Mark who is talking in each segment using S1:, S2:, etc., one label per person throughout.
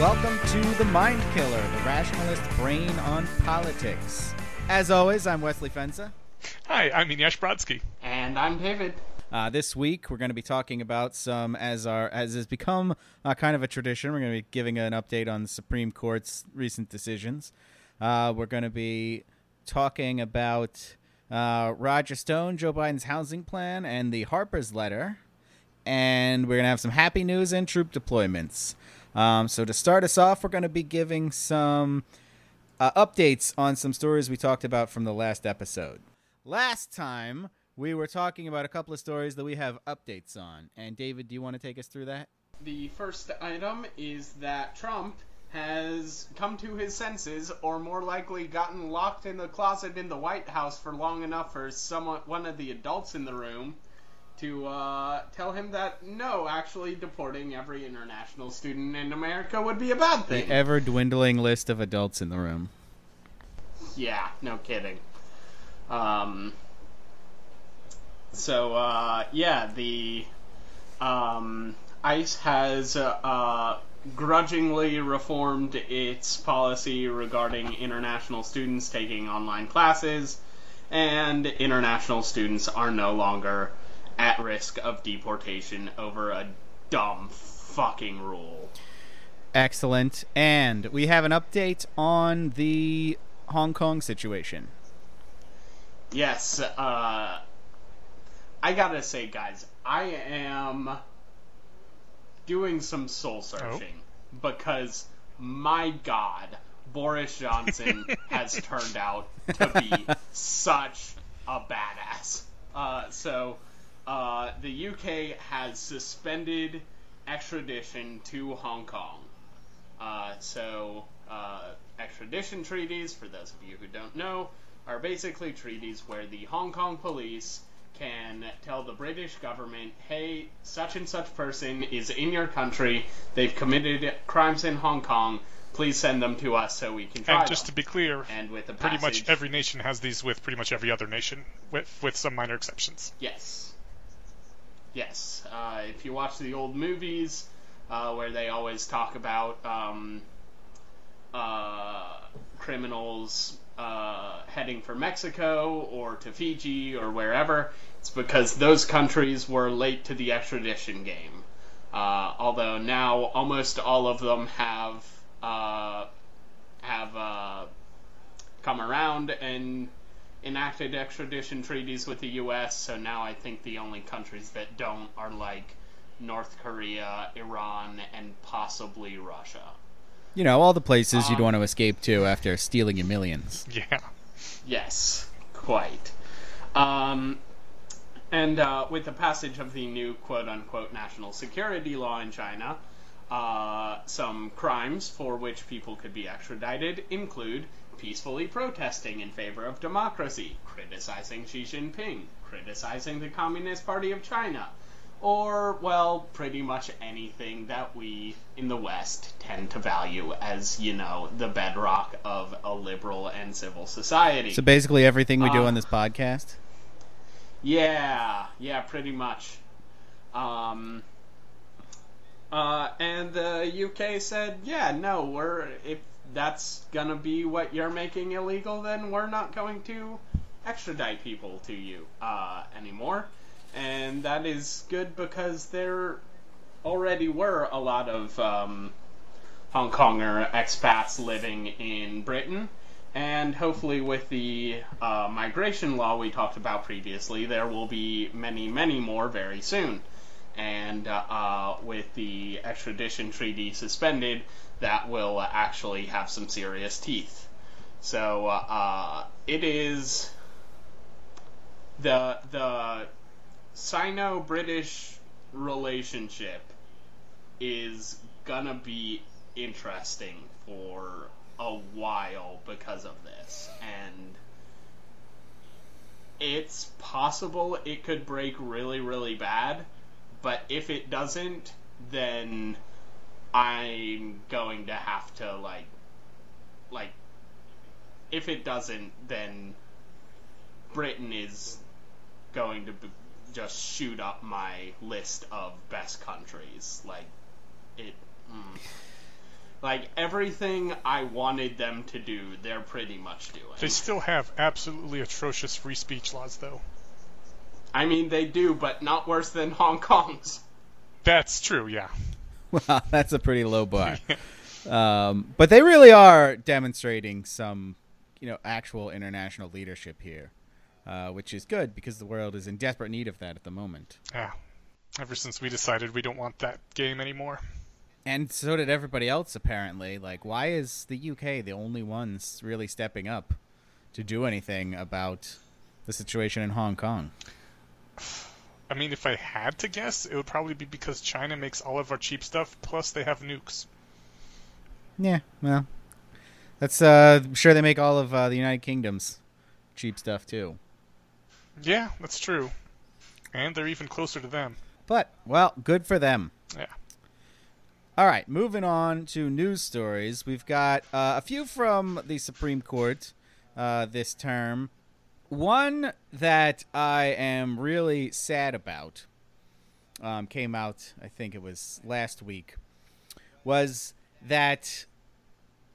S1: Welcome to The Mind Killer, the rationalist brain on politics. As always, I'm Wesley Fenza.
S2: Hi, I'm Eneasz Brodski.
S3: And I'm David.
S1: Uh, this week, we're going to be talking about some, as our as has become uh, kind of a tradition. We're going to be giving an update on the Supreme Court's recent decisions. Uh, we're going to be talking about uh, Roger Stone, Joe Biden's housing plan, and the Harper's letter. And we're going to have some happy news and troop deployments. Um, so to start us off, we're going to be giving some uh, updates on some stories we talked about from the last episode. Last time, we were talking about a couple of stories that we have updates on. And David, do you want to take us through that?
S3: The first item is that Trump has come to his senses, or more likely gotten locked in the closet in the White House for long enough for someone, one of the adults in the room, to uh, tell him that no, actually deporting every international student in America would be a bad thing.
S1: The ever dwindling list of adults in the room.
S3: Yeah, no kidding. Um, so uh, yeah, the um, ICE has uh, uh, grudgingly reformed its policy regarding international students taking online classes, and international students are no longer at risk of deportation over a dumb fucking rule.
S1: Excellent. And we have an update on the Hong Kong situation.
S3: Yes, uh, I gotta say, guys, I am doing some soul searching oh. because my god, Boris Johnson has turned out to be such a badass. Uh, so, uh, the UK has suspended extradition to Hong Kong. Uh, so, uh, extradition treaties, for those of you who don't know, are basically treaties where the Hong Kong police can tell the British government, hey, such and such person is in your country, they've committed crimes in Hong Kong, please send them to us so we can try
S2: And just
S3: them.
S2: to be clear,
S3: and with the
S2: pretty
S3: passage,
S2: much every nation has these with pretty much every other nation, with, with some minor exceptions.
S3: Yes. Yes. Uh, if you watch the old movies, uh, where they always talk about um, uh, criminals uh, heading for Mexico or to Fiji or wherever, it's because those countries were late to the extradition game. Uh, although now almost all of them have uh, have come around and enacted extradition treaties with the U.S. So now I think the only countries that don't are like North Korea, Iran, and possibly Russia.
S1: You know, all the places you'd
S3: Um,
S1: want to escape to after stealing your millions.
S2: Yeah.
S3: Yes, quite. Um, and uh, with the passage of the new quote unquote national security law in China, uh, some crimes for which people could be extradited include peacefully protesting in favor of democracy, criticizing Xi Jinping, criticizing the Communist Party of China, or, well, pretty much anything that we in the West tend to value as, you know, the bedrock of a liberal and civil society.
S1: So basically, everything we do
S3: Uh,
S1: on this podcast.
S3: Yeah, yeah, pretty much. Um, uh, and the UK said, yeah, no, we're if that's gonna be what you're making illegal, then we're not going to extradite people to you uh, anymore. And that is good because there already were a lot of um, Hong Konger expats living in Britain. And hopefully, with the uh, migration law we talked about previously, there will be many, many more very soon. And uh, uh, with the extradition treaty suspended, that will uh, actually have some serious teeth. So uh, uh, it is the the Sino-British relationship is gonna be interesting for a while because of this, and it's possible it could break really, really bad. But if it doesn't, then I'm going to have to like, like, if it doesn't, then Britain is going to b- just shoot up my list of best countries. Like, it. Mm. Like everything I wanted them to do, they're pretty much doing.
S2: They still have absolutely atrocious free speech laws, though.
S3: I mean, they do, but not worse than Hong Kong's.
S2: That's true, yeah.
S1: Well, that's a pretty low bar. um, but they really are demonstrating some, you know, actual international leadership here, uh, which is good because the world is in desperate need of that at the moment.
S2: Yeah. Ever since we decided we don't want that game anymore.
S1: And so did everybody else, apparently. Like, why is the UK the only ones really stepping up to do anything about the situation in Hong Kong?
S2: I mean, if I had to guess, it would probably be because China makes all of our cheap stuff, plus they have nukes.
S1: Yeah, well, that's uh, I'm sure they make all of uh, the United Kingdom's cheap stuff too.
S2: Yeah, that's true. And they're even closer to them.
S1: But well, good for them.
S2: Yeah.
S1: All right, moving on to news stories. We've got uh, a few from the Supreme Court uh, this term. One that I am really sad about um, came out, I think it was last week, was that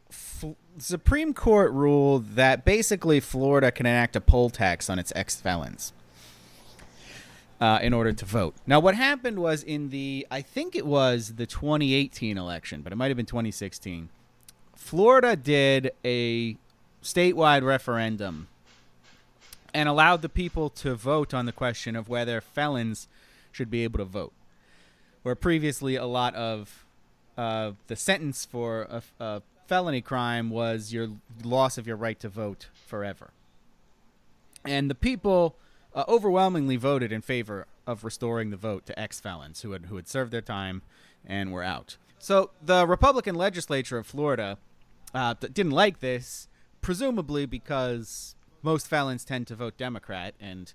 S1: F- Supreme Court ruled that basically Florida can enact a poll tax on its ex felons uh, in order to vote. Now, what happened was in the, I think it was the 2018 election, but it might have been 2016. Florida did a statewide referendum and allowed the people to vote on the question of whether felons should be able to vote. Where previously a lot of uh, the sentence for a, a felony crime was your loss of your right to vote forever. And the people uh, overwhelmingly voted in favor of restoring the vote to ex felons who had who had served their time and were out. So the Republican legislature of Florida uh, didn't like this, presumably because most felons tend to vote Democrat, and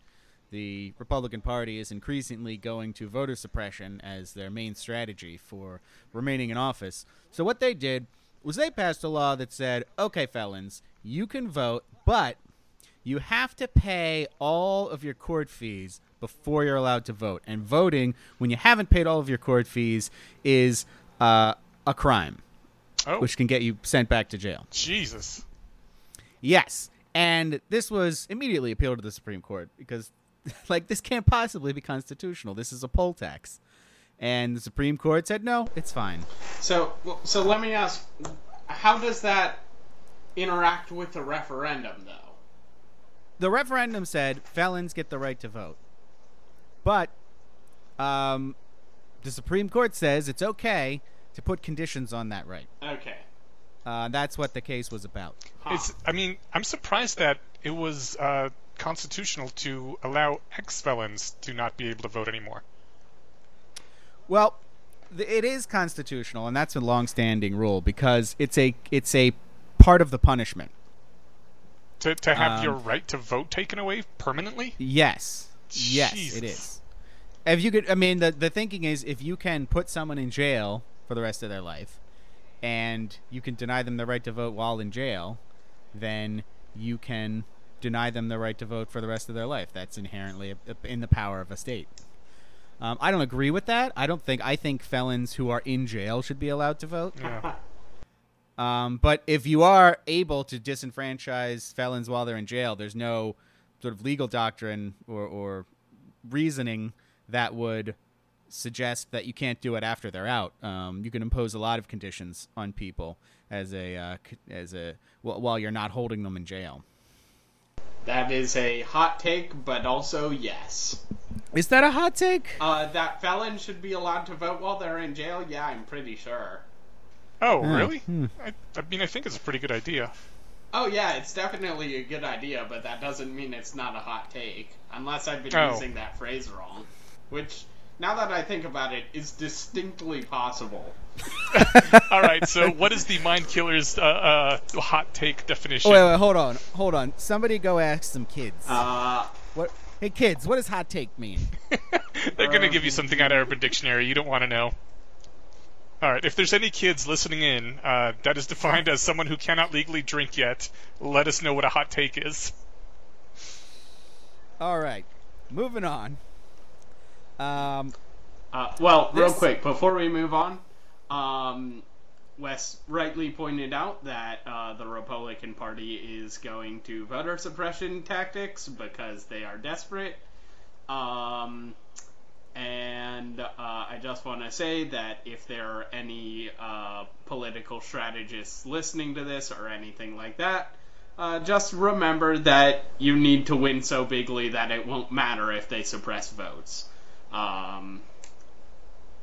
S1: the Republican Party is increasingly going to voter suppression as their main strategy for remaining in office. So what they did was they passed a law that said, "Okay, felons, you can vote, but you have to pay all of your court fees before you're allowed to vote. And voting, when you haven't paid all of your court fees, is uh, a crime,
S2: Oh,
S1: which can get you sent back to jail.
S2: Jesus.
S1: Yes. And this was immediately appealed to the Supreme Court because, like, this can't possibly be constitutional. This is a poll tax. And the Supreme Court said, no, it's fine.
S3: So, so let me ask, how does that interact with the referendum, though?
S1: the referendum said felons get the right to vote, but um, the Supreme Court says it's okay to put conditions on that right.
S3: Okay.
S1: Uh, that's what the case was about.
S3: Huh.
S2: It's. I mean, I'm surprised that it was uh, constitutional to allow ex-felons to not be able to vote anymore.
S1: Well, th- it is constitutional, and that's a long-standing rule because it's a it's a part of the punishment.
S2: To to have
S1: Um,
S2: your right to vote taken away permanently?
S1: Yes. Yes, it is. If you could, I mean, the the thinking is if you can put someone in jail for the rest of their life, and you can deny them the right to vote while in jail, then you can deny them the right to vote for the rest of their life. That's inherently in the power of a state. Um, I don't agree with that. I don't think. I think felons who are in jail should be allowed to vote.
S2: Yeah.
S1: Um, but if you are able to disenfranchise felons while they're in jail, there's no sort of legal doctrine or, or reasoning that would suggest that you can't do it after they're out. Um, you can impose a lot of conditions on people as a uh, as a wh- while you're not holding them in jail.
S3: That is a hot take, but also yes.
S1: Is that a hot take?
S3: Uh, that felons should be allowed to vote while they're in jail? Yeah, I'm pretty sure.
S2: Oh,
S1: Yeah.
S2: really?
S1: Hmm.
S2: I, I mean, I think it's a pretty good idea.
S3: Oh yeah, it's definitely a good idea, but that doesn't mean it's not a hot take. Unless I've been
S2: Oh.
S3: using that phrase wrong. Which, now that I think about it, is distinctly possible.
S2: All right. So, what is the mind killer's uh, uh, hot take definition?
S1: Oh, wait, wait, hold on, hold on. Somebody go ask some kids.
S3: Uh,
S1: what? Hey, kids, what does hot take mean?
S2: They're going to give you something out of Urban Dictionary. You don't want to know. All right. If there's any kids listening in, uh, that is defined as someone who cannot legally drink yet. Let us know what a hot take is.
S1: All right, moving on. Um,
S3: uh, well, real quick, before we move on, um, Wes rightly pointed out that uh, the Republican Party is going to voter suppression tactics because they are desperate. Um, and uh, I just want to say that if there are any uh, political strategists listening to this or anything like that, uh, just remember that you need to win so bigly that it won't matter if they suppress votes. Um,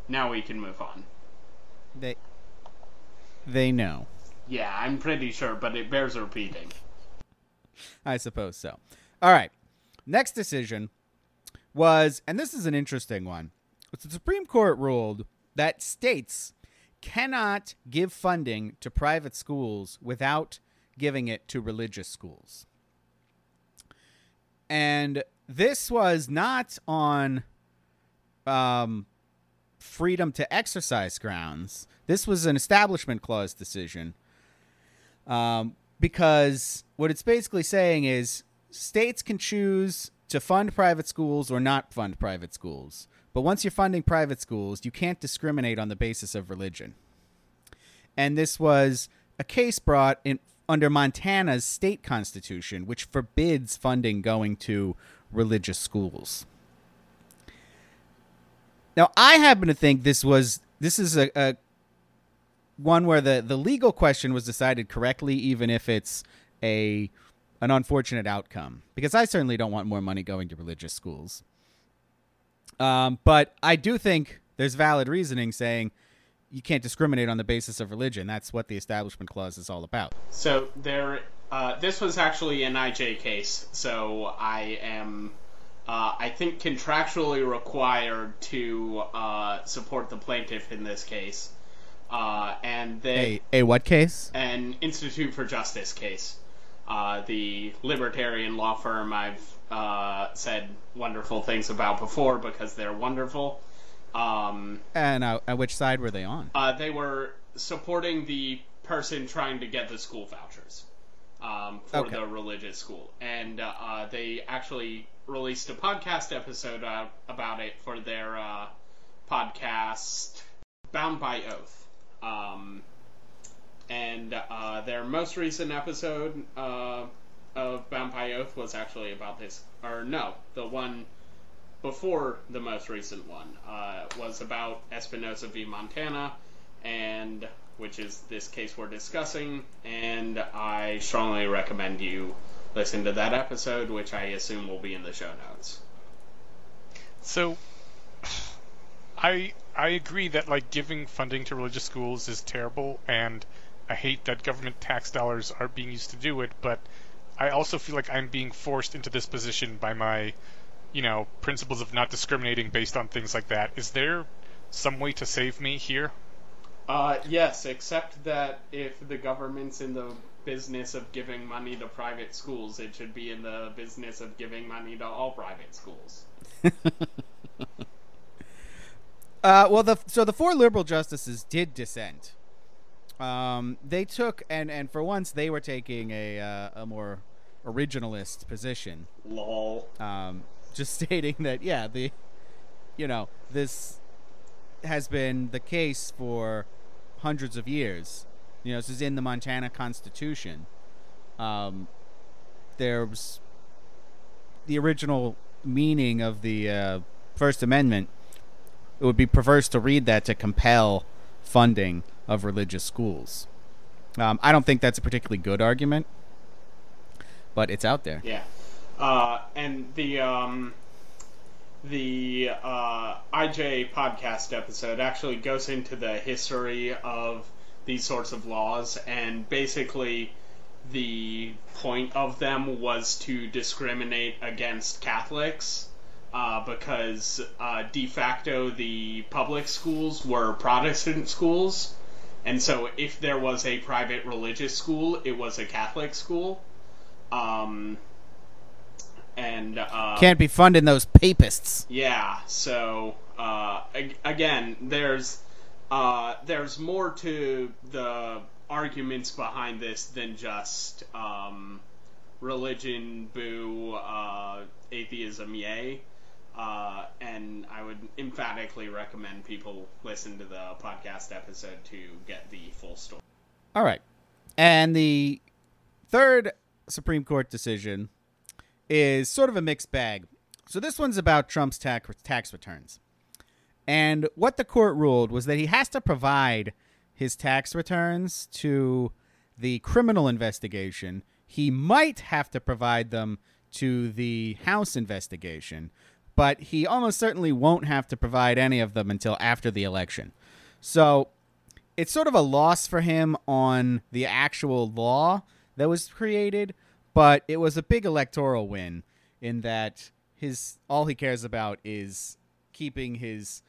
S3: now we can move on.
S1: They they know.
S3: Yeah, I'm pretty sure, but it bears repeating.
S1: I suppose so. All right. Next decision was, and this is an interesting one. The Supreme Court ruled that states cannot give funding to private schools without giving it to religious schools. And this was not on um, freedom to exercise grounds. This was an establishment clause decision. Um, because what it's basically saying is states can choose to fund private schools or not fund private schools. But once you're funding private schools, you can't discriminate on the basis of religion. And this was a case brought in under Montana's state constitution, which forbids funding going to religious schools. Now, I happen to think this was this is a, a one where the the legal question was decided correctly, even if it's a an unfortunate outcome. Because I certainly don't want more money going to religious schools. Um, but I do think there's valid reasoning saying you can't discriminate on the basis of religion. That's what the Establishment Clause is all about.
S3: So there, uh, this was actually an IJ case. So I am, uh, I think, contractually required to uh, support the plaintiff in this case. Uh, and they
S1: a, a what case?
S3: An Institute for Justice case. Uh, the libertarian law firm I've uh, said wonderful things about before because they're wonderful. Um,
S1: and uh, at which side were they on?
S3: Uh, they were supporting the person trying to get the school vouchers um, for
S1: Okay.
S3: the religious school, and uh, they actually released a podcast episode uh, about it for their uh, podcast Bound by Oath. Um, and uh, their most recent episode uh, of Bound by Oath was actually about this, or no, the one before the most recent one uh, was about Espinoza v. Montana, and which is this case we're discussing. And I strongly recommend you listen to that episode, which I assume will be in the show notes.
S2: So, I I agree that like giving funding to religious schools is terrible, and I hate that government tax dollars are being used to do it. But I also feel like I'm being forced into this position by my, you know, principles of not discriminating based on things like that. Is there some way to save me here?
S3: Uh, yes, except that if the government's in the business of giving money to private schools, it should be in the business of giving money to all private schools.
S1: Uh, well, the so the four liberal justices did dissent. Um, they took and and for once they were taking a uh, a more originalist position,
S3: Lol.
S1: um, just stating that yeah the, you know this, has been the case for hundreds of years. You know this is in the Montana Constitution. Um, there's the original meaning of the uh, First Amendment it would be perverse to read that to compel funding of religious schools. Um, I don't think that's a particularly good argument, but it's out there.
S3: Yeah. Uh, and the um, the uh, IJ podcast episode actually goes into the history of these sorts of laws, and basically the point of them was to discriminate against Catholics. Uh, because uh, de facto the public schools were Protestant schools, and so if there was a private religious school, it was a Catholic school. Um, and uh,
S1: Can't be funding those papists.
S3: yeah, so uh, ag- again, there's uh, there's more to the arguments behind this than just um, religion, boo, uh, atheism, yay. Uh, and I would emphatically recommend people listen to the podcast episode to get the full story.
S1: All right. And the third Supreme Court decision is sort of a mixed bag. So this one's about Trump's tax tax returns. And what the court ruled was that he has to provide his tax returns to the criminal investigation. He might have to provide them to the House investigation, but he almost certainly won't have to provide any of them until after the election. So it's sort of a loss for him on the actual law that was created, but it was a big electoral win in that his all he cares about is keeping his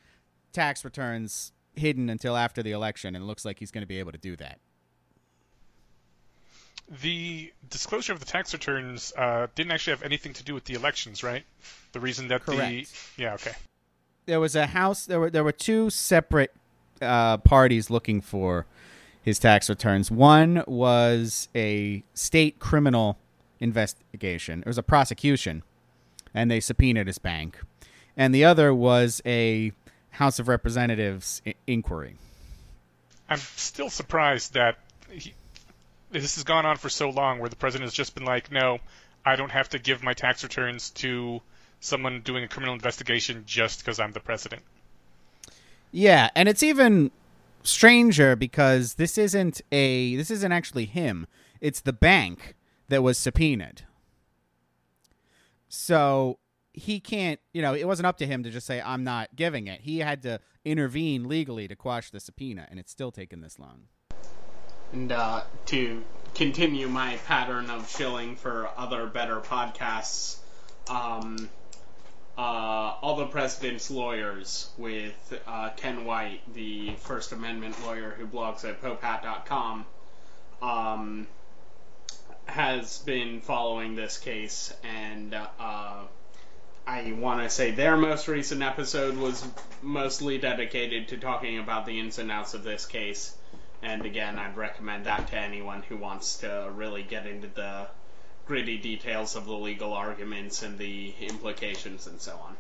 S1: tax returns hidden until after the election, and it looks like he's going to be able to do that.
S2: The disclosure of the tax returns uh, didn't actually have anything to do with the elections, right? The reason that
S1: Correct.
S2: the yeah okay
S1: There was a house. There were there were two separate uh, parties looking for his tax returns. One was a state criminal investigation. It was a prosecution, and they subpoenaed his bank. And the other was a House of Representatives I- inquiry.
S2: I'm still surprised that he, this has gone on for so long, where the president has just been like, no, I don't have to give my tax returns to someone doing a criminal investigation just because I'm the president.
S1: Yeah, and it's even stranger because this isn't a this isn't actually him. It's the bank that was subpoenaed. So he can't, you know, it wasn't up to him to just say I'm not giving it. He had to intervene legally to quash the subpoena, and it's still taken this long.
S3: And uh, to continue my pattern of shilling for other better podcasts, um, uh, All the President's Lawyers with uh, Ken White, the First Amendment lawyer who blogs at popehat.com, um, has been following this case, and uh, I want to say their most recent episode was mostly dedicated to talking about the ins and outs of this case. And again, I'd recommend that to anyone who wants to really get into the gritty details of the legal arguments and the implications and so on.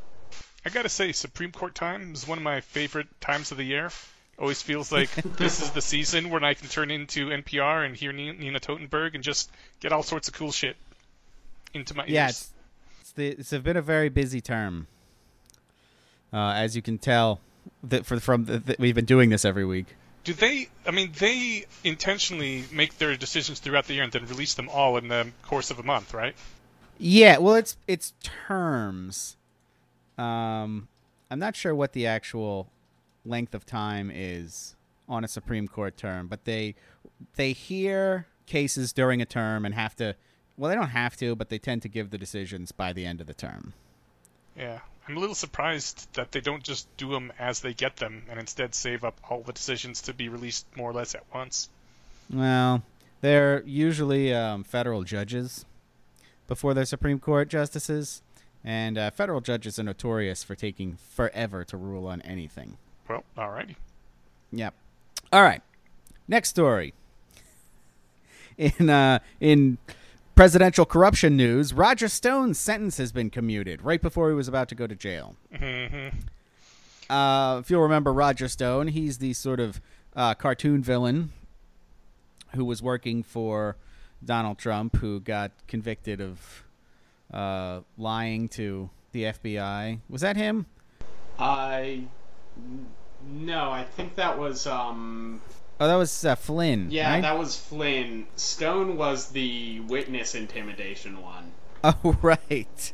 S2: I gotta say, Supreme Court time is one of my favorite times of the year. Always feels like this is the season when I can turn into NPR and hear Nina Totenberg and just get all sorts of cool shit into my
S1: Yeah,
S2: ears.
S1: it's it's, the, it's been a very busy term, uh, as you can tell. That for from the, that we've been doing this every week.
S2: Do they? I mean, they intentionally make their decisions throughout the year and then release them all in the course of a month, right?
S1: Yeah, well, it's it's terms. Um, I'm not sure what the actual length of time is on a Supreme Court term, but they they hear cases during a term and have to. Well, they don't have to, but they tend to give the decisions by the end of the term.
S2: Yeah. I'm a little surprised that they don't just do them as they get them and instead save up all the decisions to be released more or less at once.
S1: Well, they're usually um, federal judges before they're Supreme Court justices, and uh, federal judges are notorious for taking forever to rule on anything.
S2: Well, alrighty.
S1: Yep. All right. Next story. In uh, in presidential corruption news, Roger Stone's sentence has been commuted right before he was about to go to jail.
S2: hmm
S1: Uh, if you'll remember Roger Stone, he's the sort of uh, cartoon villain who was working for Donald Trump, who got convicted of uh, lying to the FBI. Was that him?
S3: I. No, I think that was. um
S1: Oh, that was uh, Flynn.
S3: Yeah,
S1: right?
S3: that was Flynn. Stone was the witness intimidation one.
S1: Oh right.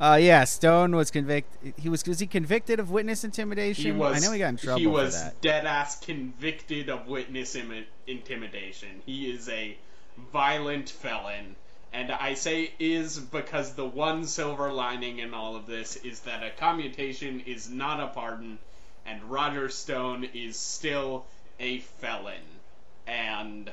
S1: Uh yeah, Stone was convicted. He was was he convicted of witness intimidation?
S3: He was.
S1: I know he got in trouble
S3: He was dead ass convicted of witness Im- intimidation. He is a violent felon, and I say is because the one silver lining in all of this is that a commutation is not a pardon, and Roger Stone is still a felon, and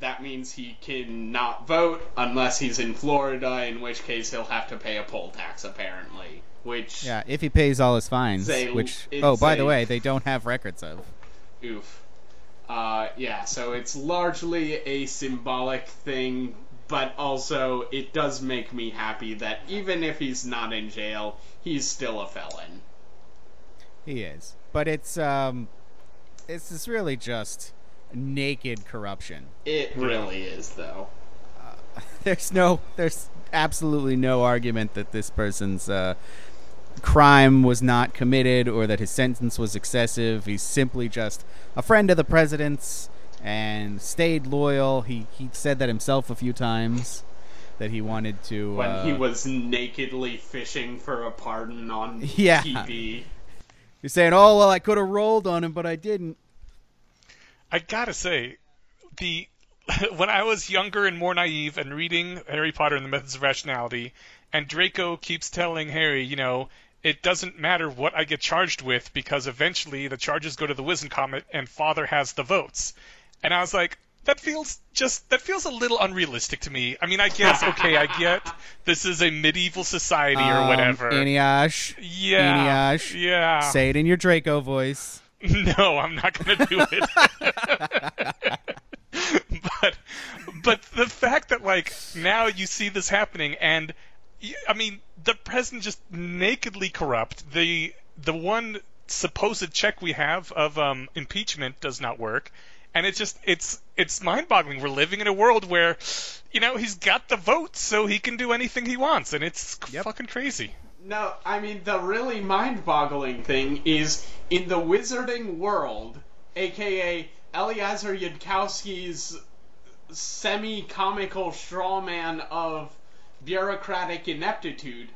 S3: that means he cannot vote unless he's in Florida, in which case he'll have to pay a poll tax apparently. Which
S1: Yeah, if he pays all his fines,
S3: Say-
S1: which oh by the way, they don't have records of.
S3: Oof. Uh, yeah, so it's largely a symbolic thing, but also it does make me happy that even if he's not in jail, he's still a felon.
S1: He is, but it's um, it's just really just naked corruption.
S3: It really is, though.
S1: There's no, there's absolutely no argument that this person's uh, crime was not committed or that his sentence was excessive. He's simply just a friend of the president's and stayed loyal. He he said that himself a few times that he wanted to.
S3: When
S1: uh,
S3: he was nakedly fishing for a pardon on
S1: Yeah.
S3: TV.
S1: He's saying, "Oh well, I could have rolled on him, but I didn't."
S2: I gotta say, the when I was younger and more naive and reading Harry Potter and the Methods of Rationality, and Draco keeps telling Harry, you know, it doesn't matter what I get charged with because eventually the charges go to the Wizengamot and Father has the votes. And I was like, that feels just that feels a little unrealistic to me. I mean, I guess okay, I get this is a medieval society or
S1: Um,
S2: whatever.
S1: Eneasz,
S2: yeah,
S1: Eneasz.
S2: yeah.
S1: say it in your Draco voice.
S2: No, I'm not going to do it. but but the fact that like now you see this happening and I mean the president just nakedly corrupt. The the one supposed check we have of um, impeachment does not work. And it's just it's it's mind-boggling. We're living in a world where, you know, he's got the votes, so he can do anything he wants, and it's
S1: Yep.
S2: fucking crazy.
S3: No, I mean the really mind-boggling thing is in the wizarding world, aka Eliezer Yudkowsky's semi-comical strawman of bureaucratic ineptitude.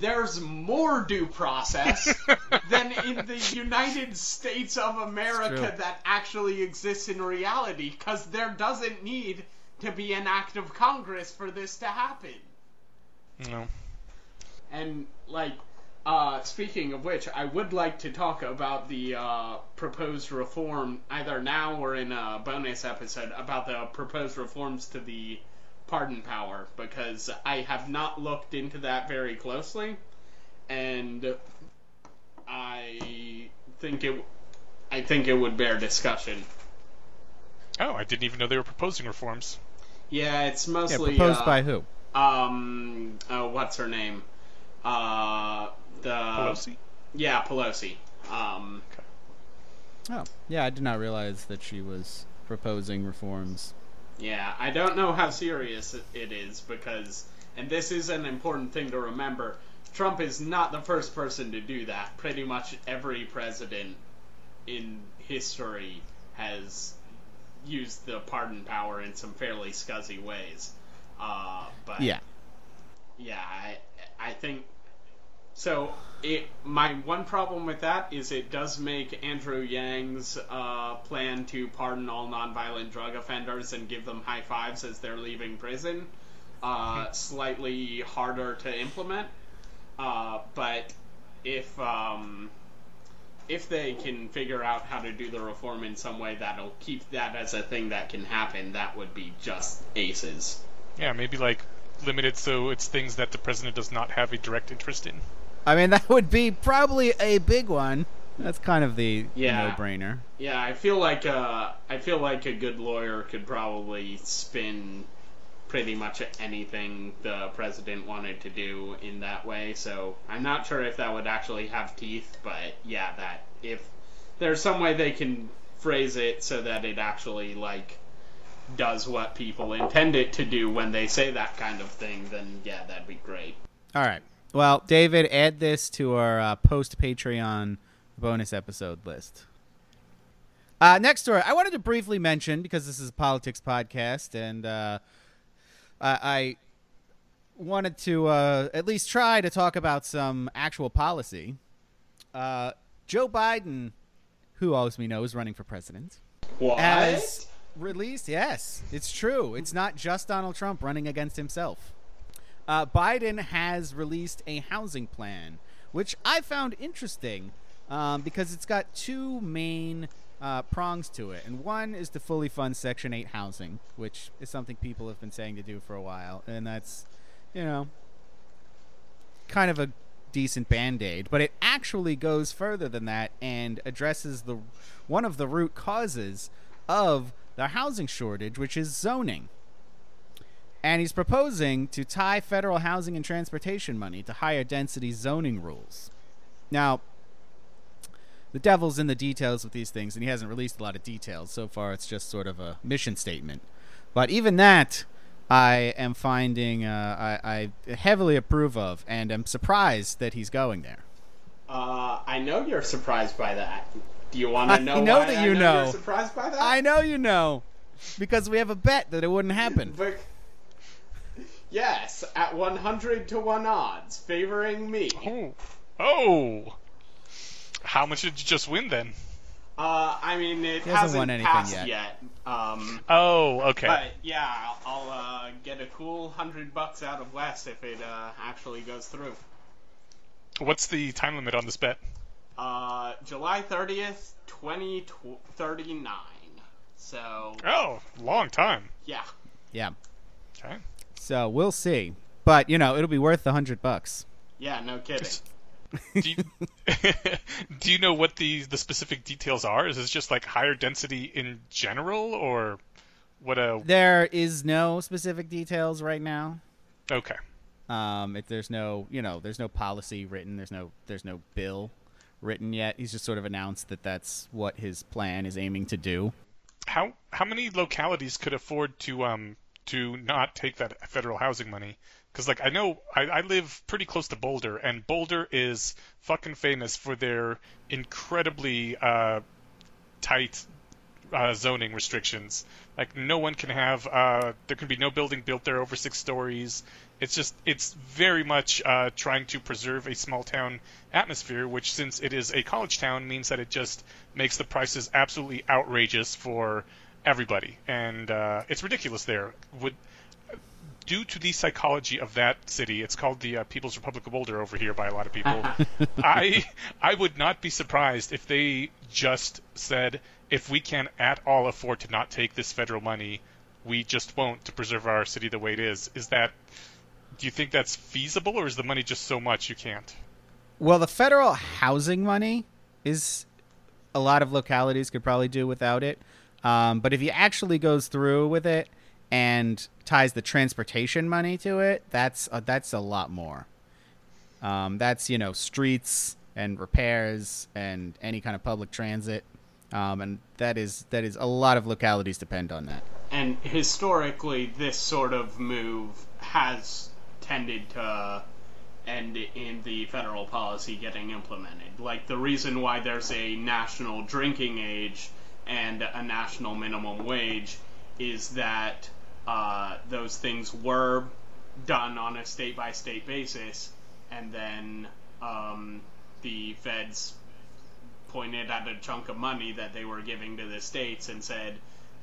S3: There's more due process than in the United States of America that actually exists in reality, because there doesn't need to be an act of Congress for this to happen.
S2: Know.
S3: And like, uh, speaking of which, I would like to talk about the uh, proposed reform either now or in a bonus episode about the proposed reforms to the pardon power because I have not looked into that very closely, and I think it, I think it would bear discussion.
S2: Oh, I didn't even know they were proposing reforms.
S3: Yeah, it's mostly
S1: Yeah,
S3: mostly
S1: proposed
S3: uh,
S1: by who?
S3: um, uh, what's her name? Uh, the
S2: Pelosi.
S3: Yeah, Pelosi. Um,
S1: Oh, yeah, I did not realize that she was proposing reforms.
S3: Yeah, I don't know how serious it- is because, and this is an important thing to remember. Trump is not the first person to do that. Pretty much every president in history has used the pardon power in some fairly scuzzy ways. Uh, but
S1: Yeah,
S3: yeah, I, I think so. It my one problem with that is it does make Andrew Yang's uh, plan to pardon all nonviolent drug offenders and give them high fives as they're leaving prison uh, slightly harder to implement. Uh, but if um, if they can figure out how to do the reform in some way that'll keep that as a thing that can happen, that would be just aces.
S2: Yeah, maybe like limited so it's things that the president does not have a direct interest in.
S1: I mean that would be probably a big one. That's kind of the
S3: Yeah.
S1: no-brainer.
S3: Yeah, I feel like uh, I feel like a good lawyer could probably spin pretty much anything the president wanted to do in that way. So I'm not sure if that would actually have teeth, but yeah, that if there's some way they can phrase it so that it actually like does what people intend it to do when they say that kind of thing, then yeah, that'd be great.
S1: All right. Well, David, add this to our uh, post Patreon bonus episode list. Uh, next story, I wanted to briefly mention because this is a politics podcast, and uh, I, I wanted to uh, at least try to talk about some actual policy. Uh, Joe Biden, who always we know is running for president,
S3: What?
S1: has released. Yes, it's true. It's not just Donald Trump running against himself. Uh, Biden has released a housing plan, which I found interesting um, because it's got two main uh, prongs to it. And one is to fully fund Section 8 housing, which is something people have been saying to do for a while. And that's, you know, kind of a decent band-aid but it actually goes further than that and addresses the one of the root causes of the housing shortage which is zoning and he's proposing to tie federal housing and transportation money to higher density zoning rules. Now, the devil's in the details with these things, and he hasn't released a lot of details. So far, it's just sort of a mission statement. But even that, I am finding uh, I, I heavily approve of, and am surprised that he's going there.
S3: Uh, I know you're surprised by that. Do you want to know?
S1: I know that
S3: I
S1: you
S3: know.
S1: know.
S3: Surprised by that.
S1: I know you know, because we have a bet that it wouldn't happen.
S3: But yes, at 100 to one odds, favoring me.
S2: Oh. Oh. How much did you just win then?
S3: Uh, I mean, it
S1: He hasn't
S3: hasn't
S1: won anything
S3: passed
S1: yet.
S3: yet. Um,
S2: Oh, okay.
S3: but yeah, I'll uh, get a cool hundred bucks out of Wes if it uh, actually goes through.
S2: What's the time limit on this bet?
S3: Uh, July 30th, 2039. So,
S2: Oh, long time.
S3: yeah.
S1: Yeah.
S2: Okay.
S1: So we'll see, but you know it'll be worth the hundred bucks.
S3: Yeah, no kidding.
S2: Do you, do you know what the the specific details are? Is this just like higher density in general, or what a?
S1: There is no specific details right now.
S2: Okay.
S1: Um, if there's no, you know, there's no policy written. There's no, there's no bill written yet. He's just sort of announced that that's what his plan is aiming to do.
S2: How how many localities could afford to um to not take that federal housing money? Because like I know I, I live pretty close to Boulder, and Boulder is fucking famous for their incredibly uh, tight uh, zoning restrictions. Like no one can have uh, there can be no building built there over six stories. It's just it's very much uh, trying to preserve a small town atmosphere, which since it is a college town means that it just makes the prices absolutely outrageous for everybody, and uh, it's ridiculous there. Would due to the psychology of that city, it's called the uh, People's Republic of Boulder over here by a lot of people. I I would not be surprised if they just said if we can at all afford to not take this federal money, we just won't to preserve our city the way it is. Is that do you think that's feasible or is the money just so much you can't?
S1: Well, the federal housing money is a lot of localities could probably do without it. Um, but if he actually goes through with it and ties the transportation money to it, that's uh, that's a lot more. Um, that's you know streets and repairs and any kind of public transit, um, and that is that is a lot of localities depend on that.
S3: And historically, this sort of move has tended to end in the federal policy getting implemented. Like the reason why there's a national drinking age and a national minimum wage is that uh, those things were done on a state by state basis, and then um, the feds pointed at a chunk of money that they were giving to the states and said,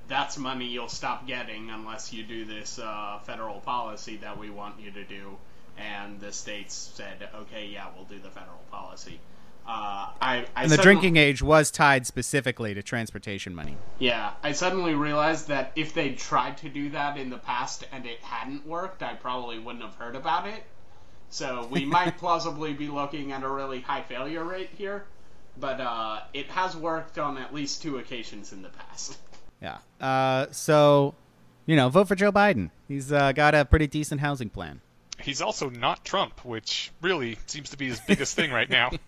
S3: that's money you'll stop getting unless you do this uh, federal policy that we want you to do. And the states said, okay, yeah, we'll do the federal policy. Uh, I, I
S1: And the
S3: suddenly-
S1: drinking age was tied specifically to transportation money.
S3: Yeah, I suddenly realized that if they'd tried to do that in the past and it hadn't worked, I probably wouldn't have heard about it. So we might plausibly be looking at a really high failure rate here, but uh, it has worked on at least two occasions in the past.
S1: Yeah. Uh, so, you know, vote for Joe Biden. He's uh, got a pretty decent housing plan.
S2: He's also not Trump, which really seems to be his biggest thing right now.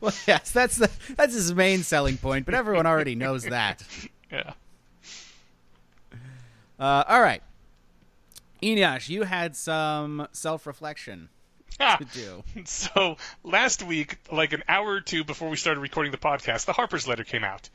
S1: Well, yes, that's the that's his main selling point, but everyone already knows that.
S2: Yeah.
S1: Uh, all right, Eneasz, you had some self-reflection to do.
S2: So last week, like an hour or two before we started recording the podcast, the Harper's letter came out.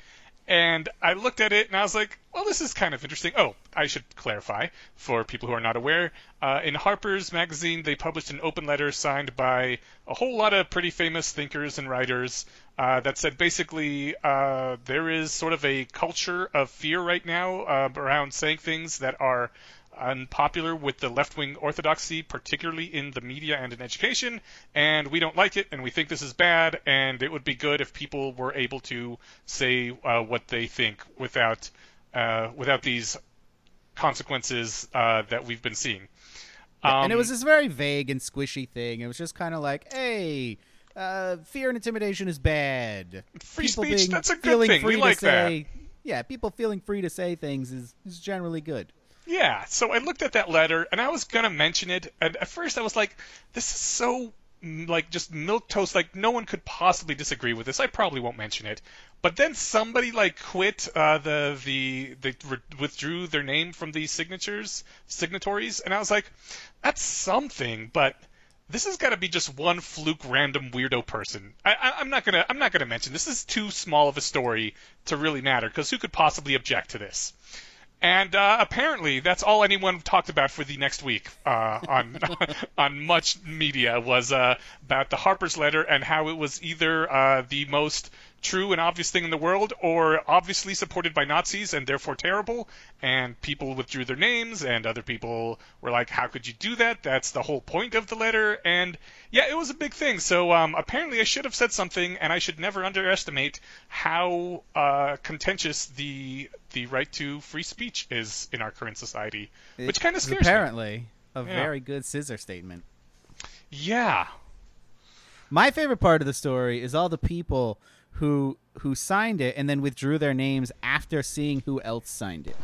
S2: And I looked at it and I was like, well, this is kind of interesting. Oh, I should clarify for people who are not aware. Uh, in Harper's magazine, they published an open letter signed by a whole lot of pretty famous thinkers and writers uh, that said basically uh, there is sort of a culture of fear right now uh, around saying things that are unpopular with the left wing orthodoxy, particularly in the media and in education, and we don't like it, and we think this is bad, and it would be good if people were able to say uh, what they think without uh, without these consequences uh, that we've been seeing.
S1: and it
S2: Um,
S1: was this very vague and squishy thing. It was just kind of like, hey, uh, fear and intimidation is bad.
S2: Free
S1: People
S2: speech,
S1: being-
S2: that's a good
S1: feeling
S2: thing.
S1: Free
S2: We like
S1: to say, Yeah, people feeling free to say things is, is generally good.
S2: Yeah, so I looked at that letter and I was gonna mention it, and at first I was like, "This is so mm, like just milquetoast. Like no one could possibly disagree with this. I probably won't mention it." But then somebody like quit uh, the the they re- withdrew their name from the signatures signatories, and I was like, "That's something," but. This has got to be just one fluke, random weirdo person. I, I, I'm not gonna. I'm not gonna mention. This is too small of a story to really matter. Because who could possibly object to this? And uh, apparently, that's all anyone talked about for the next week uh, on on much media was uh, about the Harper's letter and how it was either uh, the most true and obvious thing in the world, or obviously supported by Nazis and therefore terrible. And people withdrew their names, and other people were like, "How could you do that? That's the whole point of the letter." And yeah, it was a big thing. So um, apparently, I should have said something, and I should never underestimate how uh, contentious the the right to free speech is in our current society, which kind of scares me.
S1: apparently a
S2: Yeah.
S1: very good scissor statement.
S2: Yeah,
S1: My favorite part of the story is all the people who who signed it and then withdrew their names after seeing who else signed it.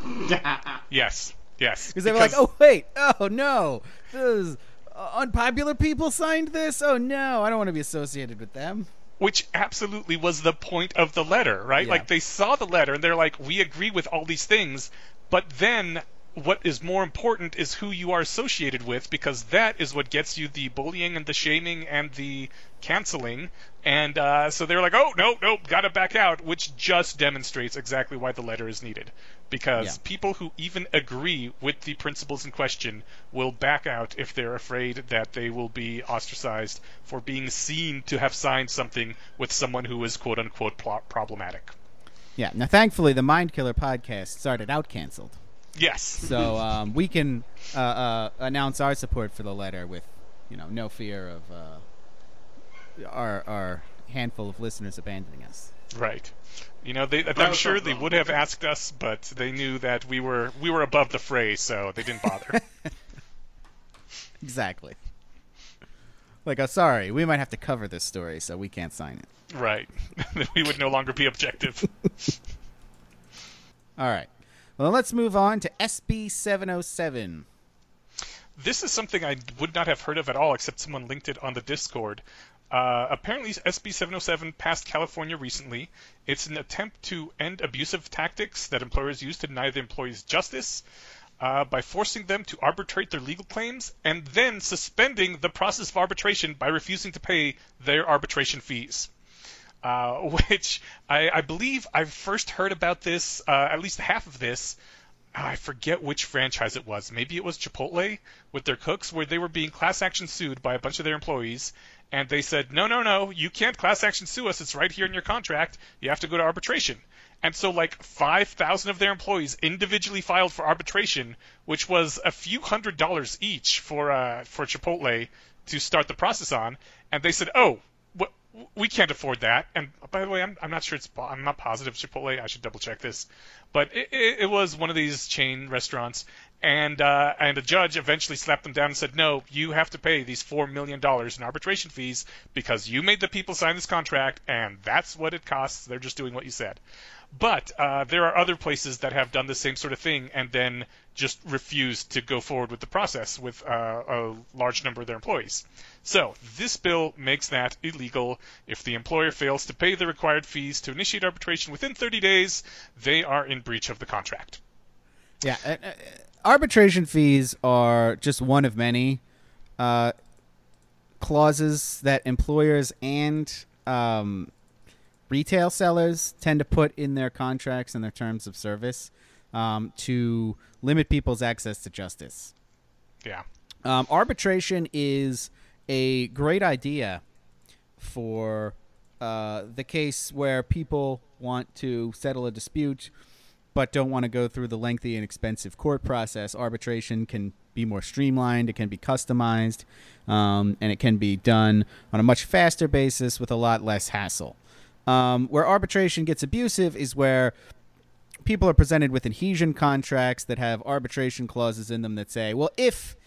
S2: yes, yes.
S1: Because they were like, "Oh wait, oh no, those uh, unpopular people signed this. Oh no, I don't want to be associated with them."
S2: which absolutely was the point of the letter, right?
S1: Yeah.
S2: Like they saw the letter and they're like, we agree with all these things, but then what is more important is who you are associated with because that is what gets you the bullying and the shaming and the canceling. And uh, so they're like, oh, no, no, gotta back out, which just demonstrates exactly why the letter is needed. Because
S1: Yeah.
S2: people who even agree with the principles in question will back out if they're afraid that they will be ostracized for being seen to have signed something with someone who is quote unquote problematic.
S1: Yeah. Now, thankfully, the Mind Killer podcast started out canceled,
S2: Yes.
S1: so um, we can uh, uh, announce our support for the letter with, you know, no fear of uh, our our handful of listeners abandoning us.
S2: Right. You know, they, I'm sure they would have asked us, but they knew that we were we were above the fray, so they didn't bother.
S1: Exactly. Like, oh, sorry, we might have to cover this story, so we can't sign it.
S2: right. we would no longer be objective.
S1: All right. Well, let's move on to SB 707.
S2: This is something I would not have heard of at all, except someone linked it on the Discord. Uh, apparently, SB 707 passed California recently. It's an attempt to end abusive tactics that employers use to deny their employees justice uh, by forcing them to arbitrate their legal claims and then suspending the process of arbitration by refusing to pay their arbitration fees. Uh, which I, I believe I first heard about this, uh, at least half of this, I forget which franchise it was. Maybe it was Chipotle with their cooks, where they were being class action sued by a bunch of their employees, and they said, "No, no, no, you can't class action sue us. It's right here in your contract. You have to go to arbitration." And so, like five thousand of their employees individually filed for arbitration, which was a few hundred dollars each for uh, for Chipotle to start the process on. And they said, "Oh, we can't afford that." And by the way, I'm, I'm not sure it's I'm not positive Chipotle. I should double check this, but it, it, it was one of these chain restaurants, and uh, and a judge eventually slapped them down and said, "No, you have to pay these four million dollars in arbitration fees because you made the people sign this contract, and that's what it costs. They're just doing what you said." But uh, there are other places that have done the same sort of thing and then just refused to go forward with the process with uh, a large number of their employees. So this bill makes that illegal. If the employer fails to pay the required fees to initiate arbitration within 30 days, they are in breach of the contract.
S1: Yeah, uh, uh, arbitration fees are just one of many uh, clauses that employers and um, retail sellers tend to put in their contracts and their terms of service um, to limit people's access to justice.
S2: Yeah.
S1: Um, arbitration is a great idea for uh, the case where people want to settle a dispute but don't want to go through the lengthy and expensive court process. Arbitration can be more streamlined, it can be customized, um, and it can be done on a much faster basis with a lot less hassle. Um, where arbitration gets abusive is where people are presented with adhesion contracts that have arbitration clauses in them that say, well, if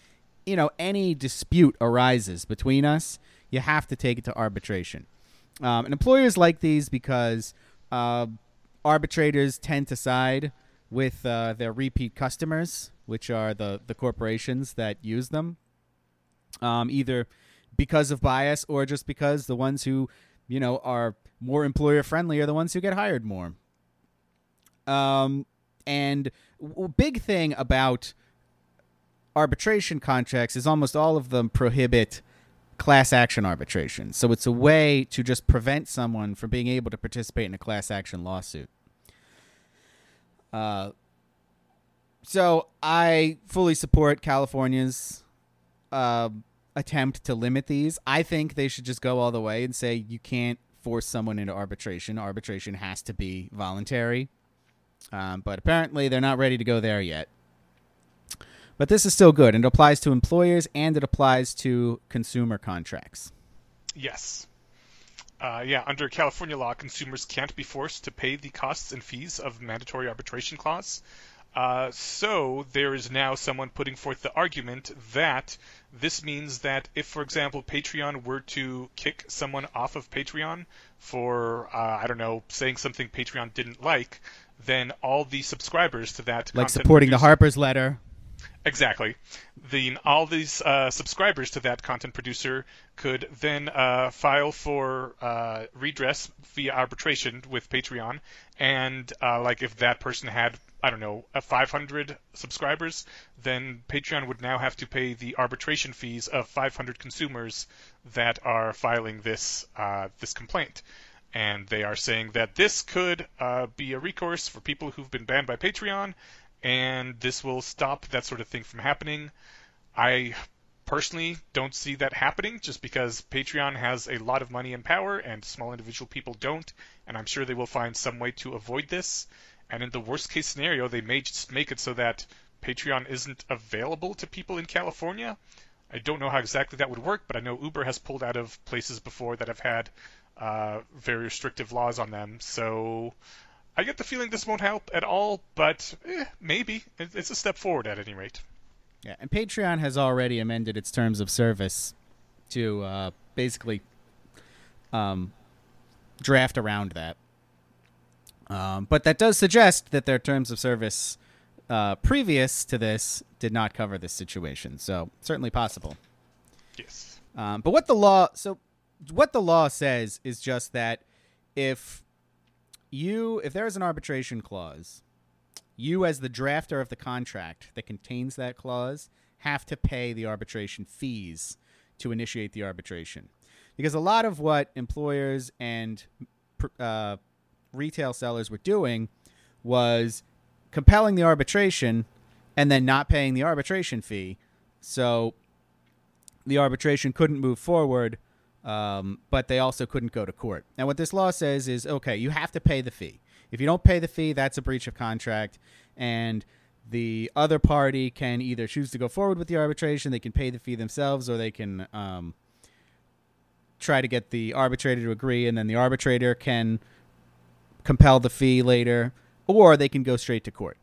S1: you know any dispute arises between us, you have to take it to arbitration. Um, and employers like these because uh, arbitrators tend to side with uh, their repeat customers, which are the the corporations that use them, um, either because of bias or just because the ones who you know are more employer friendly are the ones who get hired more. Um, and w- big thing about arbitration contracts is almost all of them prohibit class action arbitration. So it's a way to just prevent someone from being able to participate in a class action lawsuit. Uh, so I fully support California's uh, attempt to limit these. I think they should just go all the way and say you can't force someone into arbitration. Arbitration has to be voluntary. Um, but apparently they're not ready to go there yet. But this is still good, and it applies to employers and it applies to consumer contracts.
S2: Yes. Uh, yeah, under California law, consumers can't be forced to pay the costs and fees of mandatory arbitration clause. Uh, so there is now someone putting forth the argument that this means that if, for example, Patreon were to kick someone off of Patreon for, uh, I don't know, saying something Patreon didn't like, then all the subscribers to that
S1: Like supporting the Harper's letter.
S2: Exactly. Then all these uh, subscribers to that content producer could then uh, file for uh, redress via arbitration with Patreon, and uh, like if that person had I don't know a 500 subscribers, then Patreon would now have to pay the arbitration fees of 500 consumers that are filing this uh, this complaint. And they are saying that this could uh, be a recourse for people who've been banned by Patreon, and this will stop that sort of thing from happening. I personally don't see that happening just because Patreon has a lot of money and power and small individual people don't, and I'm sure they will find some way to avoid this. And in the worst case scenario, they may just make it so that Patreon isn't available to people in California. I don't know how exactly that would work, but I know Uber has pulled out of places before that have had uh, very restrictive laws on them. So I get the feeling this won't help at all, but eh, maybe it's a step forward at any rate.
S1: Yeah, and Patreon has already amended its terms of service to uh, basically um, draft around that. Um, but that does suggest that their terms of service uh, previous to this did not cover this situation. So certainly possible.
S2: Yes.
S1: Um, but what the law so what the law says is just that if you if there is an arbitration clause, you as the drafter of the contract that contains that clause have to pay the arbitration fees to initiate the arbitration. Because a lot of what employers and uh, retail sellers were doing was compelling the arbitration and then not paying the arbitration fee. So the arbitration couldn't move forward, um, but they also couldn't go to court. Now, what this law says is okay, you have to pay the fee. If you don't pay the fee, that's a breach of contract, and the other party can either choose to go forward with the arbitration, they can pay the fee themselves, or they can um, try to get the arbitrator to agree, and then the arbitrator can compel the fee later, or they can go straight to court.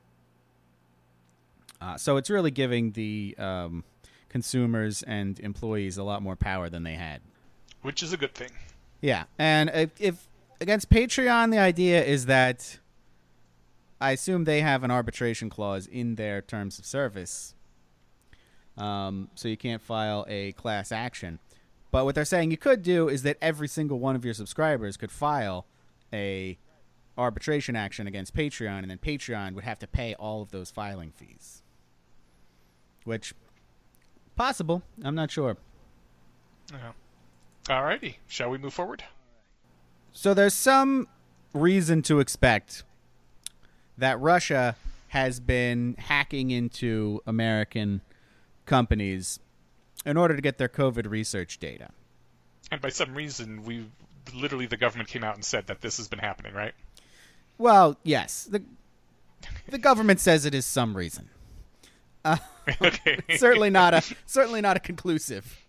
S1: Uh, so it's really giving the um, consumers and employees a lot more power than they had.
S2: Which is a good thing.
S1: Yeah, and if, if against Patreon, the idea is that I assume they have an arbitration clause in their terms of service, um, so you can't file a class action. But what they're saying you could do is that every single one of your subscribers could file a arbitration action against Patreon, and then Patreon would have to pay all of those filing fees. Which possible? I'm not sure.
S2: Yeah. Alrighty. Shall we move forward?
S1: So there's some reason to expect that Russia has been hacking into American companies in order to get their COVID research data.
S2: And by some reason, we literally the government came out and said that this has been happening, right?
S1: Well, yes, the the government says it is some reason.
S2: Uh, okay.
S1: certainly not a certainly not a conclusive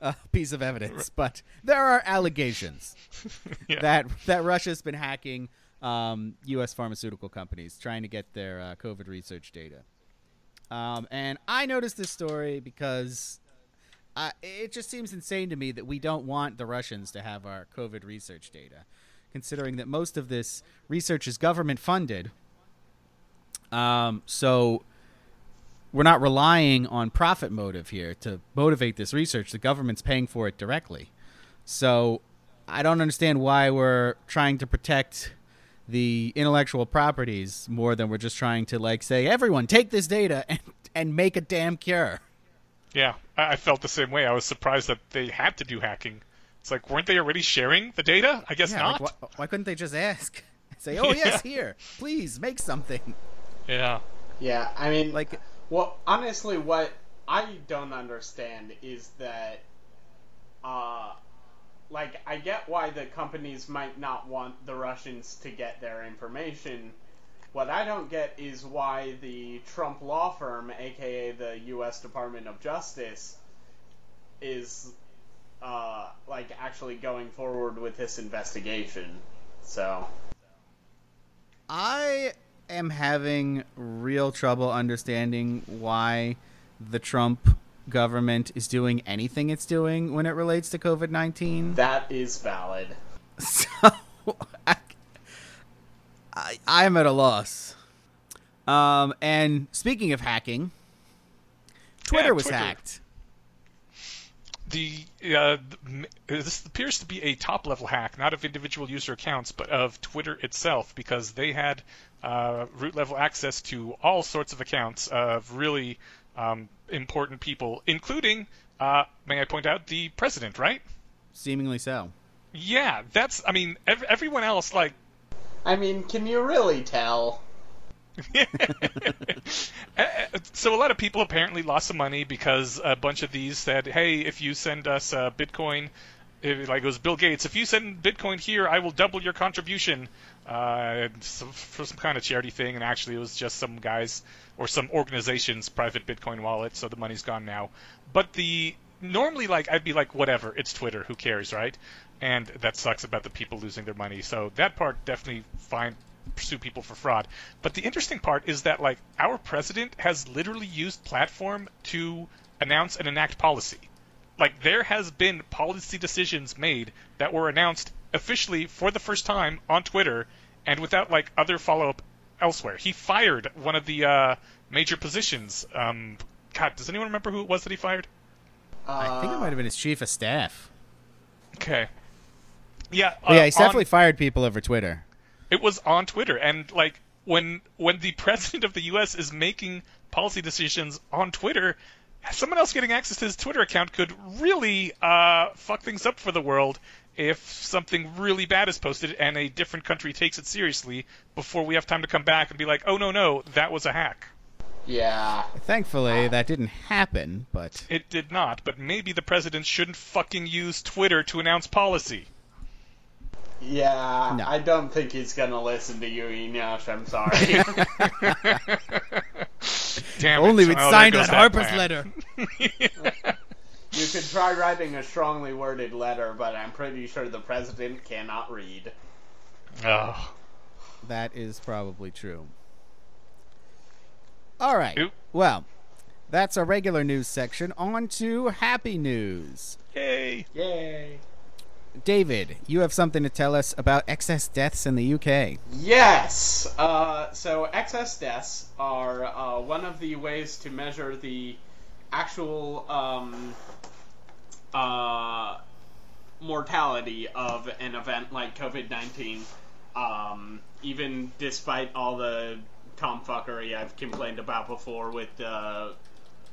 S1: uh, piece of evidence, but there are allegations
S2: Yeah.
S1: that that Russia's been hacking um, U.S. pharmaceutical companies trying to get their uh, COVID research data. Um, and I noticed this story because uh, it just seems insane to me that we don't want the Russians to have our COVID research data, considering that most of this research is government funded. Um, so we're not relying on profit motive here to motivate this research. The government's paying for it directly. So I don't understand why we're trying to protect the intellectual properties more than we're just trying to like say everyone take this data and and make a damn cure.
S2: Yeah, I, I felt the same way. I was surprised that they had to do hacking. It's like, weren't they already sharing the data? I guess
S1: Yeah,
S2: not.
S1: like, why, why couldn't they just ask? Say, "Oh yes, here, please make something."
S2: Yeah.
S3: Yeah, I mean,
S1: Like,
S3: Well, honestly, what I don't understand is that, uh, like, I get why the companies might not want the Russians to get their information. What I don't get is why the Trump law firm, aka the U.S. Department of Justice, is, uh, like, actually going forward with this investigation. So,
S1: I am having real trouble understanding why the Trump government is doing anything it's doing when it relates to COVID nineteen.
S3: that is valid.
S1: So I, I I'm at a loss. Um, and speaking of hacking, Twitter
S2: Yeah,
S1: was
S2: Twitter.
S1: hacked.
S2: The uh, this appears to be a top level hack, not of individual user accounts, but of Twitter itself, because they had uh, root level access to all sorts of accounts of really um, important people, including, uh, may I point out, the president, right?
S1: Seemingly so.
S2: Yeah, that's. I mean, ev- everyone else like
S3: I mean, can you really tell?
S2: So a lot of people apparently lost some money because a bunch of these said, "Hey, if you send us uh, Bitcoin, if, like it was Bill Gates, if you send Bitcoin here, I will double your contribution uh, for some kind of charity thing." And actually, it was just some guys or some organization's private Bitcoin wallet, so the money's gone now. But the normally, like I'd be like, "Whatever, it's Twitter, who cares, right?" And that sucks about the people losing their money. So that part definitely fine pursue people for fraud. But the interesting part is that like our president has literally used platform to announce and enact policy. Like there has been policy decisions made that were announced officially for the first time on Twitter and without like other follow up elsewhere. He fired one of the uh, major positions. Um, God, does anyone remember who it was that he fired?
S1: I think it
S3: Uh,
S1: might have been his chief of staff.
S2: Okay. Yeah.
S1: But yeah,
S2: uh,
S1: he's
S2: on-
S1: definitely fired people over Twitter.
S2: It was on Twitter, and like when when the president of the U.S. is making policy decisions on Twitter, someone else getting access to his Twitter account could really uh, fuck things up for the world if something really bad is posted and a different country takes it seriously before we have time to come back and be like, oh no no, that was a hack.
S3: Yeah.
S1: Thankfully, that didn't happen, but
S2: It did not, but maybe the president shouldn't fucking use Twitter to announce policy.
S3: Yeah,
S1: No.
S3: I don't think he's gonna listen to you, Eneasz. I'm sorry.
S2: Damn it.
S1: only we'd
S2: oh, Well,
S1: signed
S2: goes
S1: that Harper's
S2: plan.
S1: letter.
S3: you could try writing a strongly worded letter, but I'm pretty sure the president cannot read.
S2: Ugh.
S1: That is probably true. All right.
S2: Oop.
S1: Well, that's our regular news section. On to happy news.
S2: Yay.
S3: Yay.
S1: David, you have something to tell us about excess deaths in the UK.
S3: Yes. Uh, so excess deaths are uh, one of the ways to measure the actual um, uh, mortality of an event like COVID nineteen. Um, even despite all the tomfuckery I've complained about before with uh,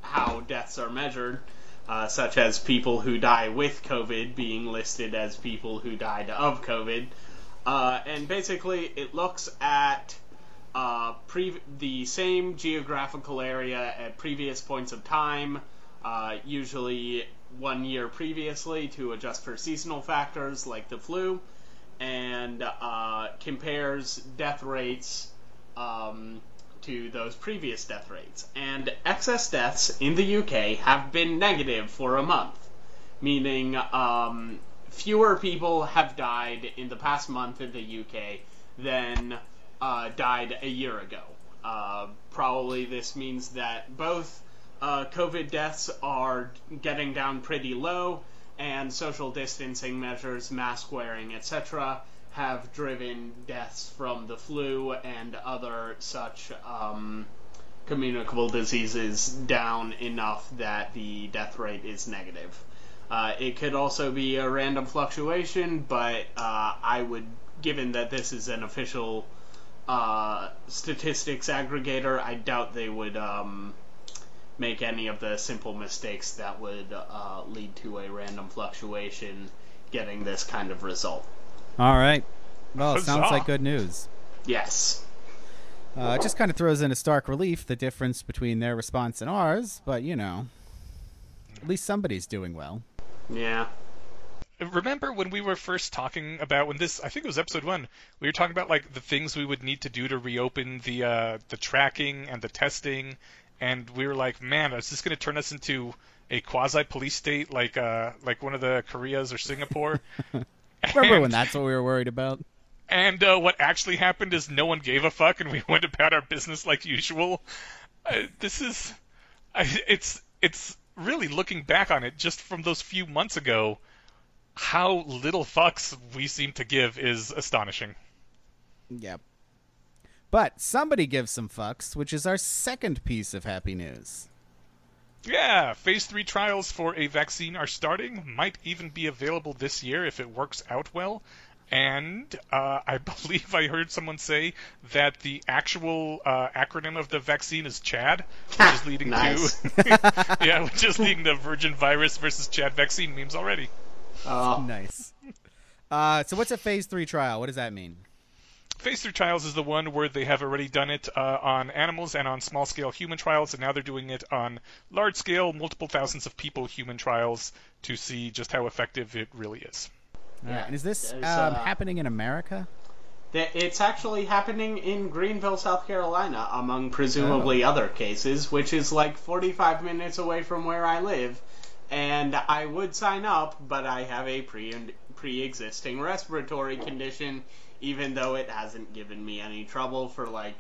S3: how deaths are measured. Uh, such as people who die with COVID being listed as people who died of COVID. Uh, and basically, it looks at uh, pre- the same geographical area at previous points of time, uh, usually one year previously, to adjust for seasonal factors like the flu, and uh, compares death rates um, to those previous death rates. And excess deaths in the UK have been negative for a month, meaning um, fewer people have died in the past month in the UK than uh, died a year ago. Uh, probably this means that both uh, COVID deaths are getting down pretty low, and social distancing measures, mask wearing, etc., have driven deaths from the flu and other such um, communicable diseases down enough that the death rate is negative. Uh, it could also be a random fluctuation, but uh, I would, given that this is an official uh, statistics aggregator, I doubt they would um, make any of the simple mistakes that would uh, lead to a random fluctuation getting this kind of result.
S1: All right. Well, it sounds like good news.
S3: Yes.
S1: Uh, it just kind of throws into stark relief the difference between their response and ours, but you know, at least somebody's doing well.
S3: Yeah.
S2: Remember when we were first talking about when this? I think it was episode one. We were talking about like the things we would need to do to reopen the uh, the tracking and the testing, and we were like, man, is this going to turn us into a quasi police state like uh like one of the Koreas or Singapore?
S1: Remember
S2: And-
S1: when that's what we were worried about?
S2: And uh, what actually happened is no one gave a fuck, and we went about our business like usual. Uh, this is, I, it's it's really looking back on it just from those few months ago, how little fucks we seem to give is astonishing.
S1: Yep. But somebody gives some fucks, which is our second piece of happy news.
S2: Yeah, phase three trials for a vaccine are starting. Might even be available this year if it works out well. And uh, I believe I heard someone say that the actual uh, acronym of the vaccine is CHAD, which is leading
S3: Nice.
S2: to yeah, which is leading to Virgin virus versus CHAD vaccine memes already.
S3: Uh,
S1: Nice. Uh, so what's a phase three trial? What does that mean?
S2: Phase three trials is the one where they have already done it uh, on animals and on small scale human trials, and now they're doing it on large scale, multiple thousands of people human trials to see just how effective it really is.
S1: All right.
S3: Yeah,
S1: And is this um,
S3: uh,
S1: happening in America?
S3: th- it's actually happening in Greenville, South Carolina, among presumably other cases, which is like 45 minutes away from where I live. And I would sign up, but I have a pre pre-existing respiratory condition, even though it hasn't given me any trouble for like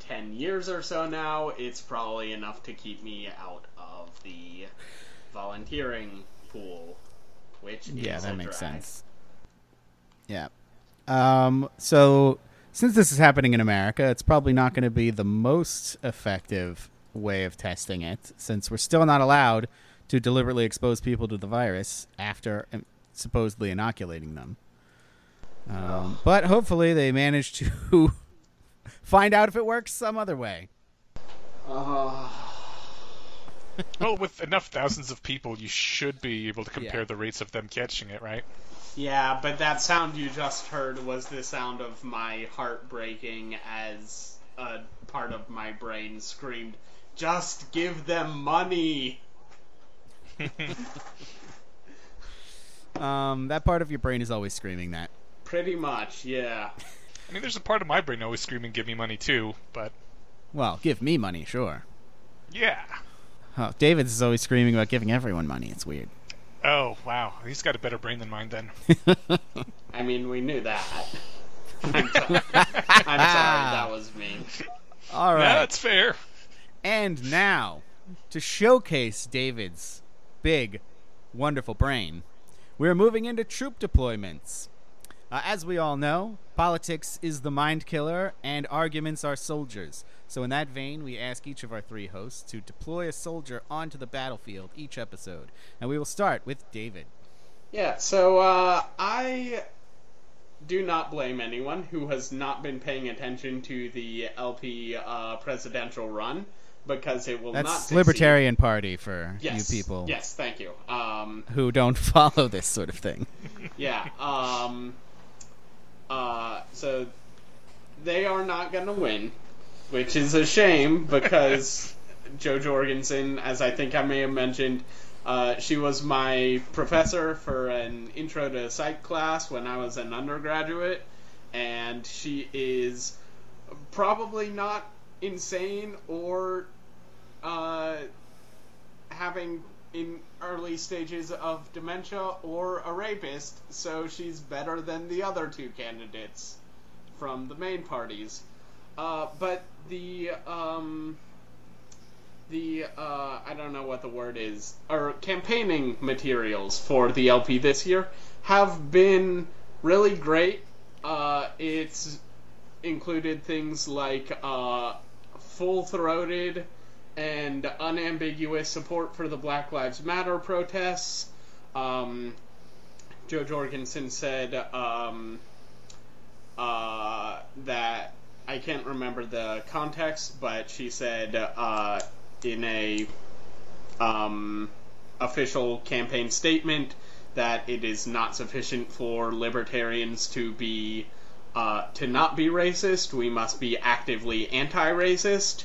S3: 10 years or so now. It's probably enough to keep me out of the volunteering pool, which
S1: Yeah, that makes
S3: drag.
S1: sense. Yeah. Um, so since this is happening in America, it's probably not going to be the most effective way of testing it, since we're still not allowed to deliberately expose people to the virus after um, supposedly inoculating them. Um, but hopefully, they manage to find out if it works some other way.
S3: Uh,
S2: well, with enough thousands of people, you should be able to compare
S1: Yeah.
S2: the rates of them catching it, right?
S3: Yeah, but that sound you just heard was the sound of my heart breaking as a part of my brain screamed, Just give them money!
S1: Um, that part of your brain is always screaming that.
S3: Pretty much, yeah.
S2: I mean, there's a part of my brain always screaming, "Give me money too," but
S1: Well, give me money, sure.
S2: yeah.
S1: Oh, David's is always screaming about giving everyone money. It's weird.
S2: Oh wow, he's got a better brain than mine then.
S3: I mean, we knew that. I'm, so- I'm sorry, that was me.
S1: All right.
S2: Yeah, that's fair.
S1: And now, to showcase David's big, wonderful brain, we're moving into troop deployments. Uh, as we all know, politics is the mind killer, and arguments are soldiers. So, in that vein, we ask each of our three hosts to deploy a soldier onto the battlefield each episode. And we will start with David.
S3: Yeah, so uh, I do not blame anyone who has not been paying attention to the LP uh, presidential run because it will not
S1: That's. Libertarian Party for
S3: Yes,
S1: you people
S3: Yes, thank you. Um,
S1: who don't follow this sort of thing.
S3: yeah. Um, uh, so they are not going to win, which is a shame because Jo Jorgensen, as I think I may have mentioned, uh, she was my professor for an intro to psych class when I was an undergraduate, and she is probably not insane or uh, having in early stages of dementia or a rapist, so she's better than the other two candidates from the main parties. Uh, but the um, the uh, I don't know what the word is, or campaigning materials for the LP this year have been really great. it's included things like uh, full throated and unambiguous support for the Black Lives Matter protests. Um, Jo Jorgensen said um, uh, that I can't remember the context, but she said uh, in a um, official campaign statement that it is not sufficient for libertarians to be uh, to not be racist. We must be actively anti-racist.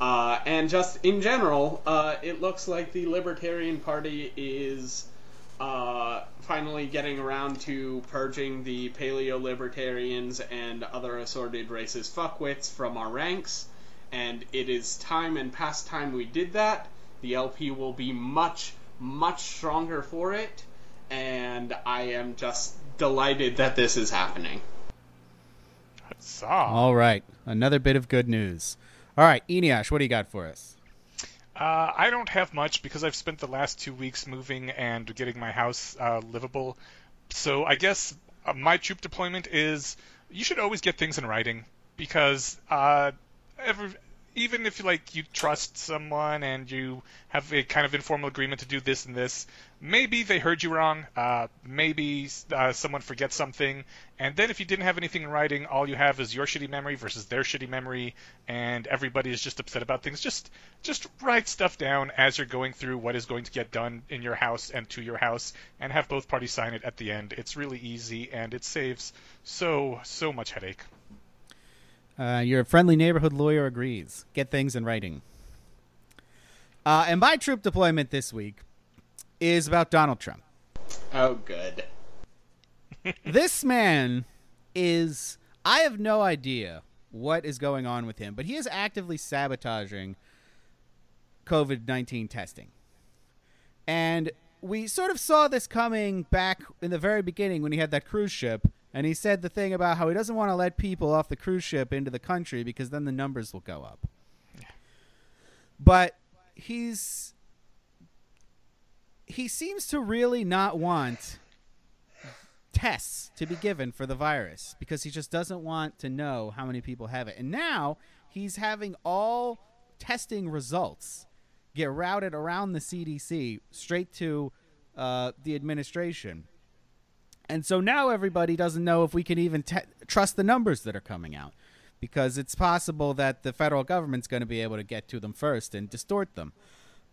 S3: Uh, and just in general, uh, it looks like the Libertarian Party is uh, finally getting around to purging the paleo libertarians and other assorted racist fuckwits from our ranks. And it is time and past time we did that. The LP will be much, much stronger for it. And I am just delighted that this is happening.
S2: Huzzah.
S1: All right, another bit of good news. All right, Eneasz, what do you got for us?
S2: Uh, I don't have much because I've spent the last two weeks moving and getting my house uh, livable. So I guess uh, my troop deployment is you should always get things in writing because uh, every, even if like you trust someone and you have a kind of informal agreement to do this and this, maybe they heard you wrong. Uh, maybe uh, someone forgets something, and then if you didn't have anything in writing, all you have is your shitty memory versus their shitty memory, and everybody is just upset about things. Just just write stuff down as you're going through what is going to get done in your house and to your house, and have both parties sign it at the end. It's really easy and it saves so so much headache.
S1: Uh, your friendly neighborhood lawyer agrees. Get things in writing. Uh, and my troop deployment this week is about Donald Trump.
S3: Oh, good.
S1: this man is. I have no idea what is going on with him, but he is actively sabotaging COVID 19 testing. And we sort of saw this coming back in the very beginning when he had that cruise ship. And he said the thing about how he doesn't want to let people off the cruise ship into the country because then the numbers will go up. But he's. He seems to really not want tests to be given for the virus because he just doesn't want to know how many people have it. And now he's having all testing results get routed around the CDC straight to uh, the administration. And so now everybody doesn't know if we can even te- trust the numbers that are coming out because it's possible that the federal government's going to be able to get to them first and distort them.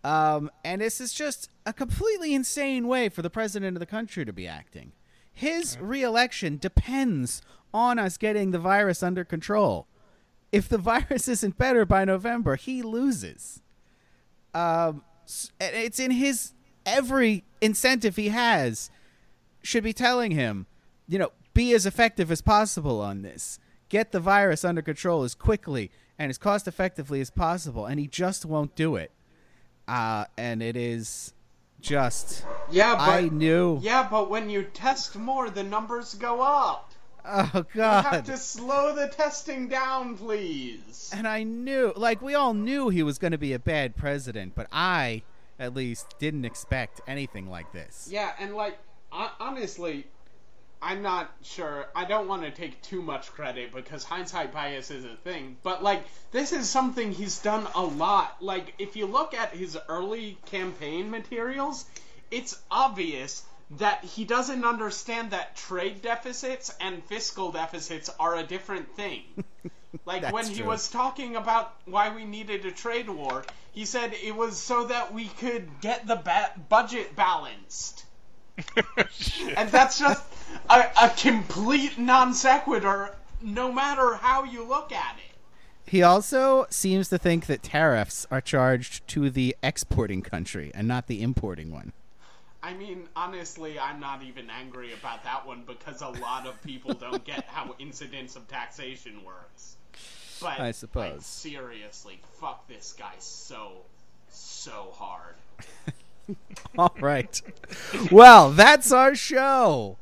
S1: Um, and this is just a completely insane way for the president of the country to be acting. His reelection depends on us getting the virus under control. If the virus isn't better by November, he loses. Um, it's in his every incentive he has should be telling him, you know, be as effective as possible on this. Get the virus under control as quickly and as cost effectively as possible, and he just won't do it. Uh, and it is just
S3: Yeah, but
S1: I knew.
S3: yeah, but when you test more, the numbers go up.
S1: Oh God!
S3: You have to slow the testing down, please.
S1: And I knew, like we all knew, he was going to be a bad president, but I, at least, didn't expect anything like this.
S3: Yeah, and like hon- honestly, I'm not sure. I don't want to take too much credit because hindsight bias is a thing, but like this is something he's done a lot. Like if you look at his early campaign materials, it's obvious that he doesn't understand that trade deficits and fiscal deficits are a different thing. Like when he
S1: true.
S3: was talking about why we needed a trade war, he said it was so that we could get the ba- budget balanced. And that's just a, a complete non sequitur, no matter how you look at it.
S1: He also seems to think that tariffs are charged to the exporting country and not the importing one.
S3: I mean, honestly, I'm not even angry about that one because a lot of people don't get how incidence of taxation works. But
S1: I
S3: like,
S1: suppose.
S3: seriously, fuck this guy so, so hard.
S1: All right. Well, that's our show.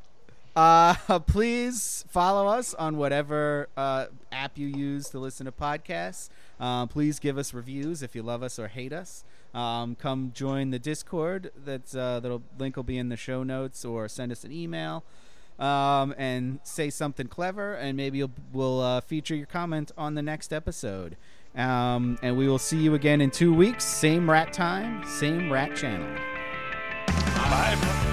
S1: Uh, please follow us on whatever uh, app you use to listen to podcasts. Uh, please give us reviews if you love us or hate us. Um, come join the Discord. That's uh, that'll link will be in the show notes, or send us an email. um, and say something clever, and maybe we'll uh, feature your comment on the next episode. Um, and we will see you again in two weeks. Same rat time, same rat channel. Bye.